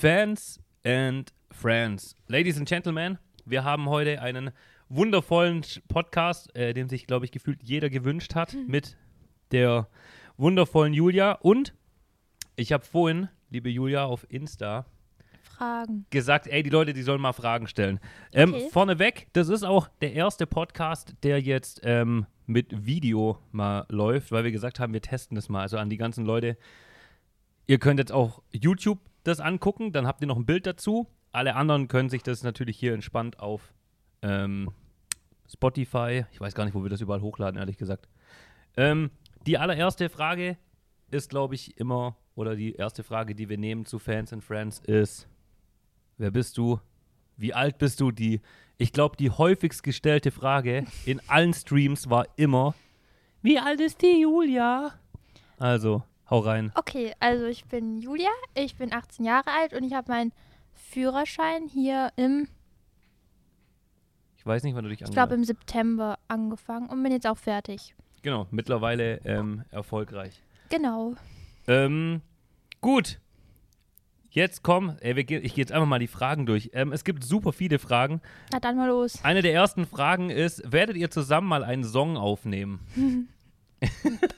Fans and Friends. Ladies and Gentlemen, wir haben heute einen wundervollen Podcast, äh, den sich, glaube ich, gefühlt jeder gewünscht hat, Hm. mit der wundervollen Julia. Und ich habe vorhin, liebe Julia, auf Insta Fragen. gesagt, ey, die Leute, die sollen mal Fragen stellen. Ähm, Okay. Vorneweg, das ist auch der erste Podcast, der jetzt ähm, mit Video mal läuft, weil wir gesagt haben, wir testen das mal. Also an die ganzen Leute, ihr könnt jetzt auch YouTube das angucken, dann habt ihr noch ein Bild dazu. Alle anderen können sich das natürlich hier entspannt auf ähm, Spotify, ich weiß gar nicht, wo wir das überall hochladen, ehrlich gesagt. Ähm, die allererste Frage ist, glaube ich, immer, oder die erste Frage, die wir nehmen zu Fans and Friends ist, wer bist du? Wie alt bist du? Die, ich glaube, die häufigst gestellte Frage in allen Streams war immer, wie alt ist die Julia? Also, hau rein. Okay, also ich bin Julia, ich bin 18 Jahre alt und ich habe meinen Führerschein hier im, Ich weiß nicht, wann du dich ich glaube angemeldet im September angefangen und bin jetzt auch fertig. Genau, mittlerweile ähm, erfolgreich. Genau. Ähm, gut. Jetzt komm, ey, gehen, ich gehe jetzt einfach mal die Fragen durch. Ähm, es gibt super viele Fragen. Na dann mal los. Eine der ersten Fragen ist, werdet ihr zusammen mal einen Song aufnehmen?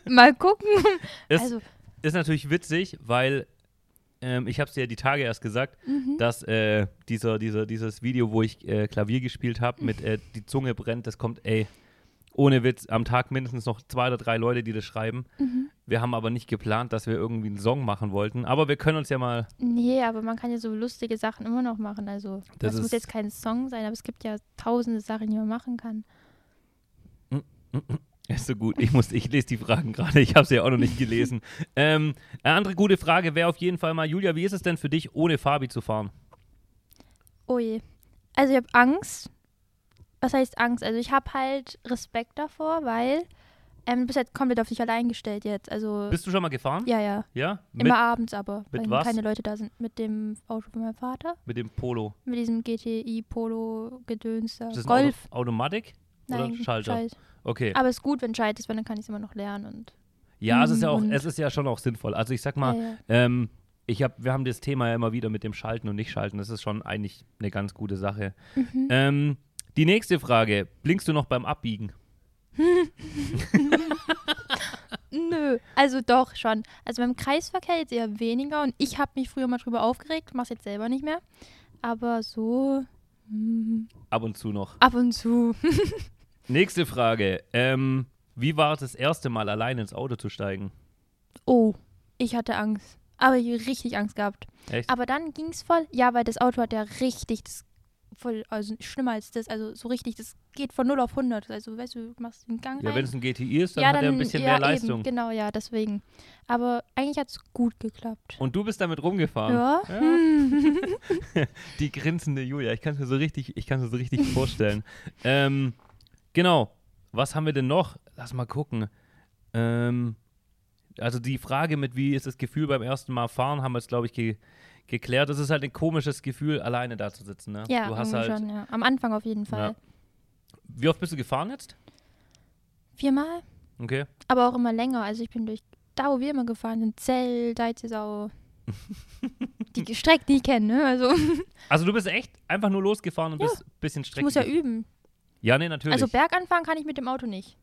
Mal gucken. Ist, also, ist natürlich witzig, weil ähm, ich habe es dir die Tage erst gesagt, mhm. dass äh, dieser, dieser, dieses Video, wo ich äh, Klavier gespielt habe, mit äh, die Zunge brennt, das kommt, ey, ohne Witz, am Tag mindestens noch zwei oder drei Leute, die das schreiben. Mhm. Wir haben aber nicht geplant, dass wir irgendwie einen Song machen wollten. Aber wir können uns ja mal. Nee, aber man kann ja so lustige Sachen immer noch machen. Also, Das das, muss jetzt kein Song sein, aber es gibt ja tausende Sachen, die man machen kann. Ist so gut. Ich muss, ich lese die Fragen gerade. Ich habe sie ja auch noch nicht gelesen. ähm, eine andere gute Frage wäre auf jeden Fall mal, Julia, wie ist es denn für dich, ohne Fabi zu fahren? Oh je. Also, ich habe Angst. Was heißt Angst? Also, ich habe halt Respekt davor, weil ähm, du bist halt komplett auf dich allein gestellt jetzt. Also, Bist du schon mal gefahren? ja, ja. Ja? Mit, Immer abends aber, mit wenn was? keine Leute da sind. Mit dem Auto von meinem Vater. mit dem Polo. Mit diesem GTI-Polo-Gedöns da. Ist ein Golf. Auto, Automatik? Nein, oder Schalter? Schalt. Okay. Aber ist gut, wenn Schalt ist, weil dann kann ich es immer noch lernen. Und, Ja, es ist ja auch, und- es ist ja schon auch sinnvoll. Also ich sag mal, ja, ja. ähm, ich hab, wir haben das Thema ja immer wieder mit dem Schalten und Nicht-Schalten. Das ist schon eigentlich eine ganz gute Sache. Mhm. Ähm, die nächste Frage. Blinkst du noch beim Abbiegen? Nö, also doch schon. Also beim Kreisverkehr jetzt eher weniger und ich habe mich früher mal drüber aufgeregt, mach's jetzt selber nicht mehr. Aber so mm, Ab und zu noch. ab und zu. Nächste Frage. Ähm, wie war es das erste Mal allein ins Auto zu steigen? Oh, ich hatte Angst. Aber ich hab richtig Angst gehabt. Echt? Aber dann ging's voll. Ja, weil das Auto hat ja richtig, das voll, also schlimmer als das, also so richtig, das geht von 0 auf 100. Also, weißt du, du machst den Gang Ja, wenn es ein GTI ist, dann ja, hat er ein bisschen ja, mehr Leistung. Eben, genau, ja, deswegen. Aber eigentlich hat's gut geklappt. Und du bist damit rumgefahren. Ja. Die grinsende Julia, ich kann es mir so richtig, ich kann es mir so richtig vorstellen. Ähm, genau. Was haben wir denn noch? Lass mal gucken. Ähm, also die Frage mit, wie ist das Gefühl beim ersten Mal fahren, haben wir jetzt, glaube ich, ge geklärt. Es ist halt ein komisches Gefühl, alleine da zu sitzen. Ne? Ja, du hast halt. schon, ja. Am Anfang auf jeden Fall. Ja. Wie oft bist du gefahren jetzt? Viermal, Okay. aber auch immer länger. Also ich bin durch da, wo wir immer gefahren sind, Zell, Deizesau, die Strecke, die ich kenne, ne? Also Also du bist echt einfach nur losgefahren und Ja. bist ein bisschen ich Strecke. muss ja üben. Ja, nee, natürlich. Also Berganfahren kann ich mit dem Auto nicht.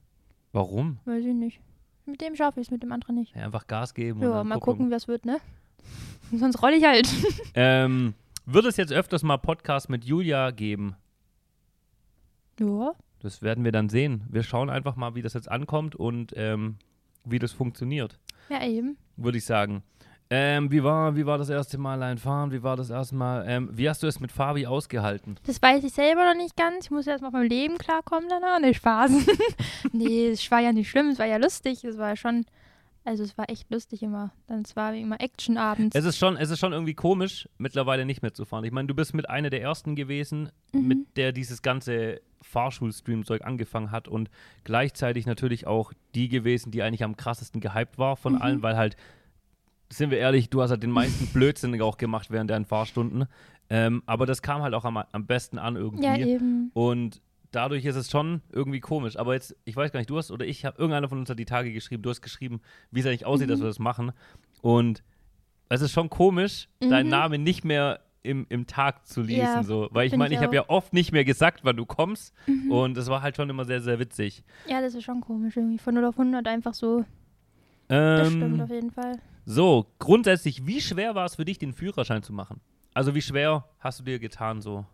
Warum? Weiß ich nicht. Mit dem schaffe ich es, mit dem anderen nicht. Ja, einfach Gas geben. und Ja, mal gucken, was wird, ne? Sonst rolle ich halt. Ähm, wird es jetzt öfters mal Podcasts mit Julia geben? Ja. Das werden wir dann sehen. Wir schauen einfach mal, wie das jetzt ankommt und ähm, wie das funktioniert, Ja, eben. würde ich sagen. Ähm, wie, war, wie war das erste Mal allein fahren? Wie war das erste Mal? Ähm, wie hast du es mit Fabi ausgehalten? Das weiß ich selber noch nicht ganz. Ich muss erst mal auf mein Leben klarkommen danach. Ne, Spaß. nee, es war ja nicht schlimm. Es war ja lustig. Es war ja schon, also es war echt lustig immer. Dann es war wie immer Action abends. Es ist schon, es ist schon irgendwie komisch, mittlerweile nicht mehr zu fahren. Ich meine, du bist mit einer der ersten gewesen, Mhm. mit der dieses ganze Fahrschulstream-Zeug angefangen hat und gleichzeitig natürlich auch die gewesen, die eigentlich am krassesten gehypt war von Mhm. allen, weil halt, sind wir ehrlich, du hast halt den meisten Blödsinn auch gemacht während deinen Fahrstunden. Ähm, aber das kam halt auch am, am besten an irgendwie. ja, eben. Und dadurch ist es schon irgendwie komisch. Aber jetzt, ich weiß gar nicht, du hast oder ich habe, irgendeiner von uns hat die Tage geschrieben, du hast geschrieben, wie es eigentlich aussieht, dass Mhm. wir das machen. Und es ist schon komisch, deinen Mhm. Namen nicht mehr im, im Tag zu lesen. Ja, so. Weil ich meine, ich ich habe ja oft nicht mehr gesagt, wann du kommst. Mhm. Und es war halt schon immer sehr, sehr witzig. Ja, das ist schon komisch irgendwie. Von 0 auf 100 einfach so. Das stimmt Ähm, auf jeden Fall. so, grundsätzlich, wie schwer war es für dich, den Führerschein zu machen? Also wie schwer hast du dir getan so?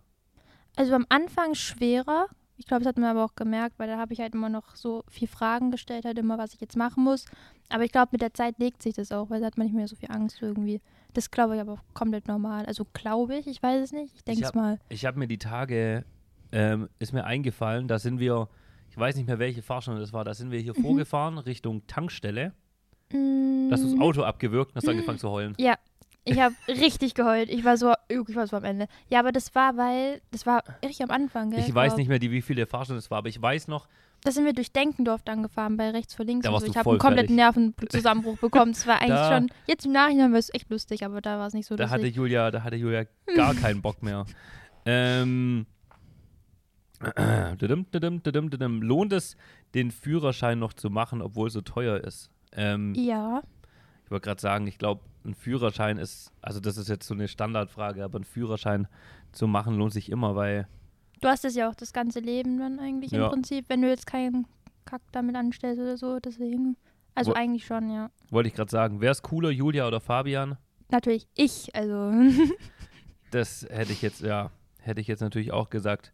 Also am Anfang schwerer. Ich glaube, das hat man aber auch gemerkt, weil da habe ich halt immer noch so viel Fragen gestellt, halt immer, was ich jetzt machen muss. Aber ich glaube, mit der Zeit legt sich das auch, weil da hat man nicht mehr so viel Angst irgendwie. Das glaube ich aber auch komplett normal. Also glaube ich, ich weiß es nicht. Ich denke es mal. Ich habe mir die Tage, ähm, ist mir eingefallen, da sind wir, ich weiß nicht mehr, welche Fahrstunde das war, da sind wir hier Mhm. vorgefahren Richtung Tankstelle. Mm, Da hast du das Auto abgewürgt und hast Mhm. angefangen zu heulen. Ja, ich habe richtig geheult. Ich war so, ich war so am Ende. Ja, aber das war, weil, das war richtig am Anfang, gell? Ich weiß nicht mehr, die, wie viele Fahrstunde es war, aber ich weiß noch, Da sind wir durch Denkendorf dann gefahren, bei rechts vor links. Da und warst so. du Ich habe einen kompletten. Nervenzusammenbruch bekommen. Das war eigentlich Da- schon, jetzt im Nachhinein war es echt lustig, aber da war es nicht so da hatte lustig. Julia, da hatte Julia gar keinen Bock mehr. Ähm, lohnt es, den Führerschein noch zu machen, obwohl es so teuer ist? Ähm, Ja, Ich wollte gerade sagen, ich glaube, ein Führerschein ist, also das ist jetzt so eine Standardfrage, aber ein Führerschein zu machen lohnt sich immer, weil du hast es ja auch das ganze Leben dann eigentlich Ja. im Prinzip, wenn du jetzt keinen Kack damit anstellst oder so, deswegen. Also Wo- eigentlich schon, ja. wollte ich gerade sagen, wäre es cooler, Julia oder Fabian? Natürlich ich, also. Das hätte ich jetzt, ja, hätte ich jetzt natürlich auch gesagt.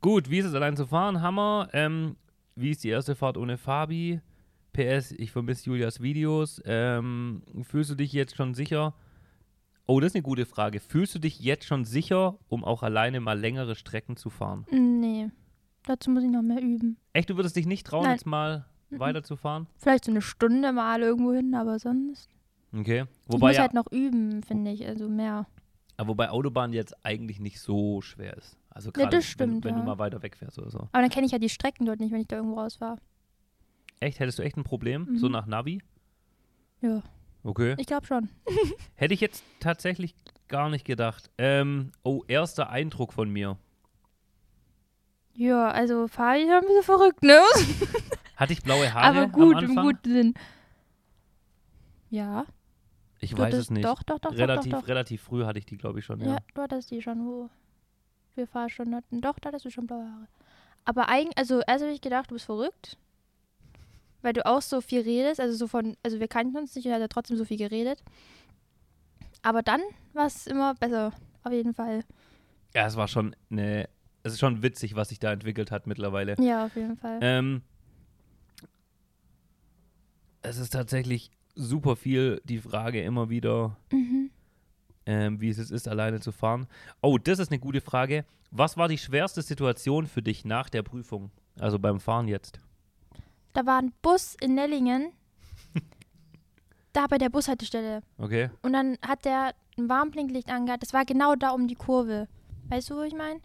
Gut, wie ist es allein zu fahren? Hammer. Ähm, wie ist die erste Fahrt ohne Fabi? PS, ich vermisse Julias Videos. Ähm, fühlst du dich jetzt schon sicher? Oh, das ist eine gute Frage. Fühlst du dich jetzt schon sicher, um auch alleine mal längere Strecken zu fahren? nee, dazu muss ich noch mehr üben. Echt, du würdest dich nicht trauen, Nein. jetzt mal Mhm. weiterzufahren? Vielleicht so eine Stunde mal irgendwo hin, aber sonst. Okay. ich Wobei, muss ja, halt noch üben, finde ich, also mehr. aber wobei Autobahn jetzt eigentlich nicht so schwer ist. Also Ja, gerade das wenn, stimmt, wenn du ja. mal weiter wegfährst oder so. Aber dann kenne ich ja die Strecken dort nicht, wenn ich da irgendwo raus war. Echt? Hättest du echt ein Problem? Mhm. So nach Navi? Ja, Okay. ich glaube schon. Hätte ich jetzt tatsächlich gar nicht gedacht. Ähm, oh, erster Eindruck von mir. Ja, also Fabi ist ein bisschen verrückt, ne? Hatte ich blaue Haare Aber gut, am im Anfang? guten Sinn. Ja. Ich du weiß es nicht. Doch, doch, doch, relativ, doch, doch, doch. relativ früh hatte ich die, glaube ich, schon, Ja. ja. du hattest die schon, wo wir Fahrstunden hatten. Doch, da hattest du schon blaue Haare. Aber eigentlich, also erst habe ich gedacht, du bist verrückt. Weil du auch so viel redest, also so von, also wir kannten uns nicht und er hat ja trotzdem so viel geredet. Aber dann war es immer besser, auf jeden Fall. Ja, es war schon eine, es ist schon witzig, was sich da entwickelt hat mittlerweile. Ja, auf jeden Fall. Ähm, es ist tatsächlich super viel die Frage immer wieder, Mhm. ähm, wie es ist, alleine zu fahren. Oh, das ist eine gute Frage. Was war die schwerste Situation für dich nach der Prüfung? Also beim Fahren jetzt? Da war ein Bus in Nellingen. da bei der Bushaltestelle. Okay. Und dann hat der ein Warnblinklicht angehabt. Das war genau da um die Kurve. Weißt du, wo ich meine?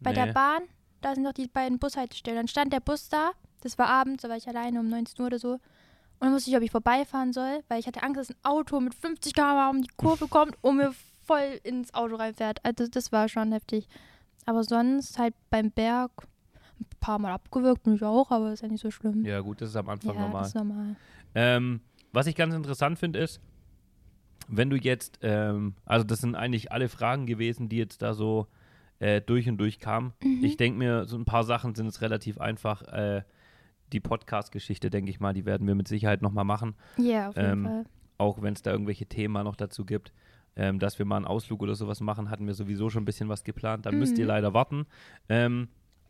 Bei Nee. der Bahn, da sind noch die beiden Bushaltestellen. Dann stand der Bus da. Das war abends, da war ich alleine um 19 Uhr oder so. Und dann wusste ich, ob ich vorbeifahren soll, weil ich hatte Angst, dass ein Auto mit 50 km um die Kurve kommt und mir voll ins Auto reinfährt. Also das war schon heftig. Aber sonst halt beim Berg ein paar Mal abgewürgt, mich auch, aber ist ja nicht so schlimm. Ja, gut, das ist am Anfang Ja, normal. das ist normal. Ähm, was ich ganz interessant finde, ist, wenn du jetzt, ähm, also das sind eigentlich alle Fragen gewesen, die jetzt da so äh, durch und durch kamen. Mhm. Ich denke mir, so ein paar Sachen sind es relativ einfach. Äh, die Podcast-Geschichte, denke ich mal, die werden wir mit Sicherheit nochmal machen, Ja, auf jeden Ähm, Fall. auch wenn es da irgendwelche Themen noch dazu gibt. Ähm, dass wir mal einen Ausflug oder sowas machen, hatten wir sowieso schon ein bisschen was geplant. Da müsst ihr Mhm. leider warten. Ähm,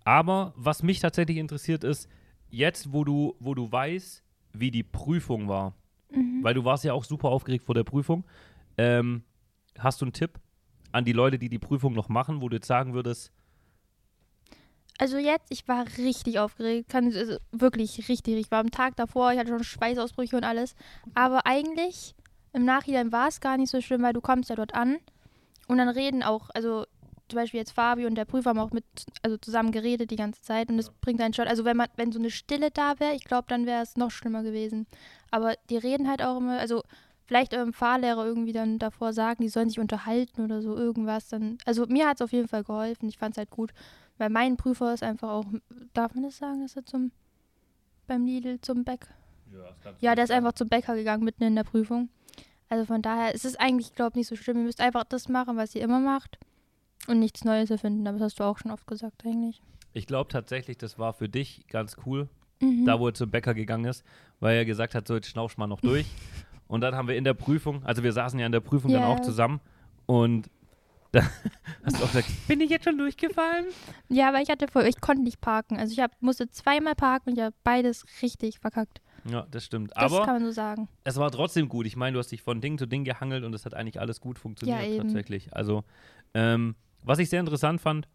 aber was mich tatsächlich interessiert ist, jetzt, wo du, wo du weißt, wie die Prüfung war, Mhm. weil du warst ja auch super aufgeregt vor der Prüfung. Ähm, hast du einen Tipp an die Leute, die die Prüfung noch machen, wo du jetzt sagen würdest, Also jetzt, ich war richtig aufgeregt, kann also wirklich richtig. Ich war am Tag davor, ich hatte schon Schweißausbrüche und alles. Aber eigentlich im Nachhinein war es gar nicht so schlimm, weil du kommst ja dort an und dann reden auch, also zum Beispiel jetzt Fabi und der Prüfer haben auch mit, also zusammen geredet die ganze Zeit und das bringt einen schon. Also wenn man, wenn so eine Stille da wäre, ich glaube, dann wäre es noch schlimmer gewesen. Aber die reden halt auch immer, also vielleicht eurem Fahrlehrer irgendwie dann davor sagen, die sollen sich unterhalten oder so irgendwas. Dann, also mir hat es auf jeden Fall geholfen. Ich fand es halt gut. Weil mein Prüfer ist einfach auch, darf man das sagen, dass er zum beim Lidl zum Bäck? Ja, der ist einfach zum Bäcker gegangen mitten in der Prüfung. Also von daher ist es eigentlich, glaube ich, nicht so schlimm. Ihr müsst einfach das machen, was ihr immer macht und nichts Neues erfinden. Aber das hast du auch schon oft gesagt, eigentlich. Ich glaube tatsächlich, das war für dich ganz cool, Mhm. da wo er zum Bäcker gegangen ist, weil er gesagt hat, so jetzt schnaufst mal noch durch. und dann haben wir in der Prüfung, also wir saßen ja in der Prüfung dann Ja. auch zusammen und da hast du auch gesagt, bin ich jetzt schon durchgefallen? Ja, aber ich hatte voll, ich konnte nicht parken. Also ich hab, musste zweimal parken und ich habe beides richtig verkackt. Ja, das stimmt. Das Aber kann man so sagen. es war trotzdem gut. Ich meine, du hast dich von Ding zu Ding gehangelt und es hat eigentlich alles gut funktioniert Ja, tatsächlich. Also, ähm, was ich sehr interessant fand,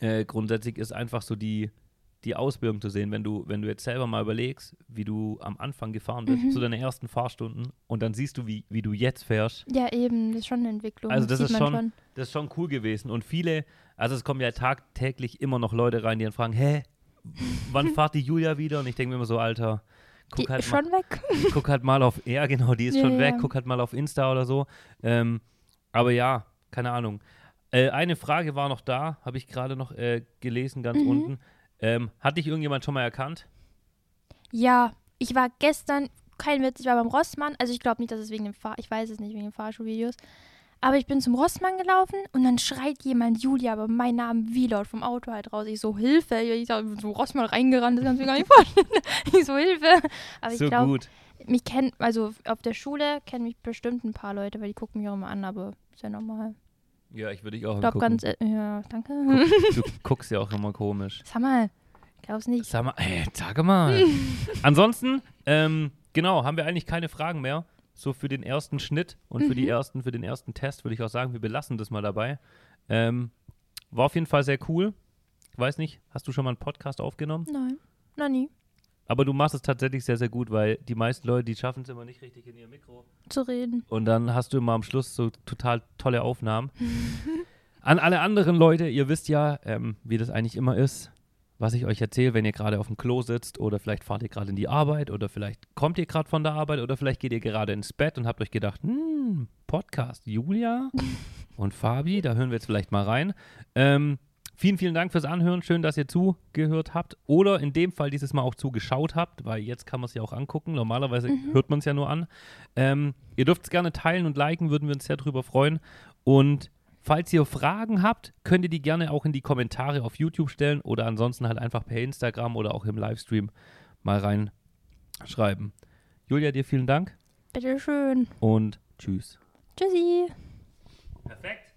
äh, grundsätzlich ist einfach so die, die Ausbildung zu sehen, wenn du, wenn du jetzt selber mal überlegst, wie du am Anfang gefahren bist, Mhm. zu deinen ersten Fahrstunden und dann siehst du, wie, wie du jetzt fährst. Ja, eben, das ist schon eine Entwicklung. Also das sieht ist man schon- Das ist schon cool gewesen. Und viele, also es kommen ja tagtäglich immer noch Leute rein, die dann fragen, hä, wann fahrt die Julia wieder? Und ich denke mir immer so, Alter, Die guck halt ist mal, schon weg. guck halt mal auf, ja genau, die ist Ja, schon weg, ja. guck halt mal auf Insta oder so. Ähm, aber ja, keine Ahnung. Äh, eine Frage war noch da, habe ich gerade noch äh, gelesen, ganz Mhm. unten. Ähm, hat dich irgendjemand schon mal erkannt? Ja, ich war gestern, kein Witz, ich war beim Rossmann. Also ich glaube nicht, dass es wegen dem Fahr, ich weiß es nicht, wegen den Fahrschulvideos. Aber ich bin zum Rossmann gelaufen und dann schreit jemand Julia, aber mein Name wie laut vom Auto halt raus. Ich so, Hilfe. Ich sag, so Rossmann reingerannt, das kannst du mir gar nicht vorstellen. Ich so, Hilfe. Aber so ich glaube, gut. mich kennen, also auf der Schule kennen mich bestimmt ein paar Leute, weil die gucken mich auch immer an, aber ist ja normal. Ja, ich würde dich auch gucken. ganz, äh, ja, danke. Du guckst ja auch immer komisch. Sag mal, ich glaub's nicht. Sag mal, ey, sag mal. Ansonsten, ähm, genau, haben wir eigentlich keine Fragen mehr. So für den ersten Schnitt und für die Mhm. ersten, für den ersten Test würde ich auch sagen, wir belassen das mal dabei. Ähm, war auf jeden Fall sehr cool. Ich weiß nicht, hast du schon mal einen Podcast aufgenommen? Nein, noch nie. Aber du machst es tatsächlich sehr, sehr gut, weil die meisten Leute, die schaffen es immer nicht richtig in ihr Mikro. Zu reden. Und dann hast du immer am Schluss so total tolle Aufnahmen. An alle anderen Leute, ihr wisst ja, ähm, wie das eigentlich immer ist, was ich euch erzähle, wenn ihr gerade auf dem Klo sitzt oder vielleicht fahrt ihr gerade in die Arbeit oder vielleicht kommt ihr gerade von der Arbeit oder vielleicht geht ihr gerade ins Bett und habt euch gedacht, hm, Podcast, Julia und Fabi, da hören wir jetzt vielleicht mal rein. Ähm, vielen, vielen Dank fürs Anhören. Schön, dass ihr zugehört habt oder in dem Fall dieses Mal auch zugeschaut habt, weil jetzt kann man es ja auch angucken. Normalerweise hört man es ja nur an. Ähm, ihr dürft es gerne teilen und liken, würden wir uns sehr drüber freuen. Und falls ihr Fragen habt, könnt ihr die gerne auch in die Kommentare auf YouTube stellen oder ansonsten halt einfach per Instagram oder auch im Livestream mal reinschreiben. Julia, dir vielen Dank Bitteschön. und tschüss. Tschüssi. Perfekt.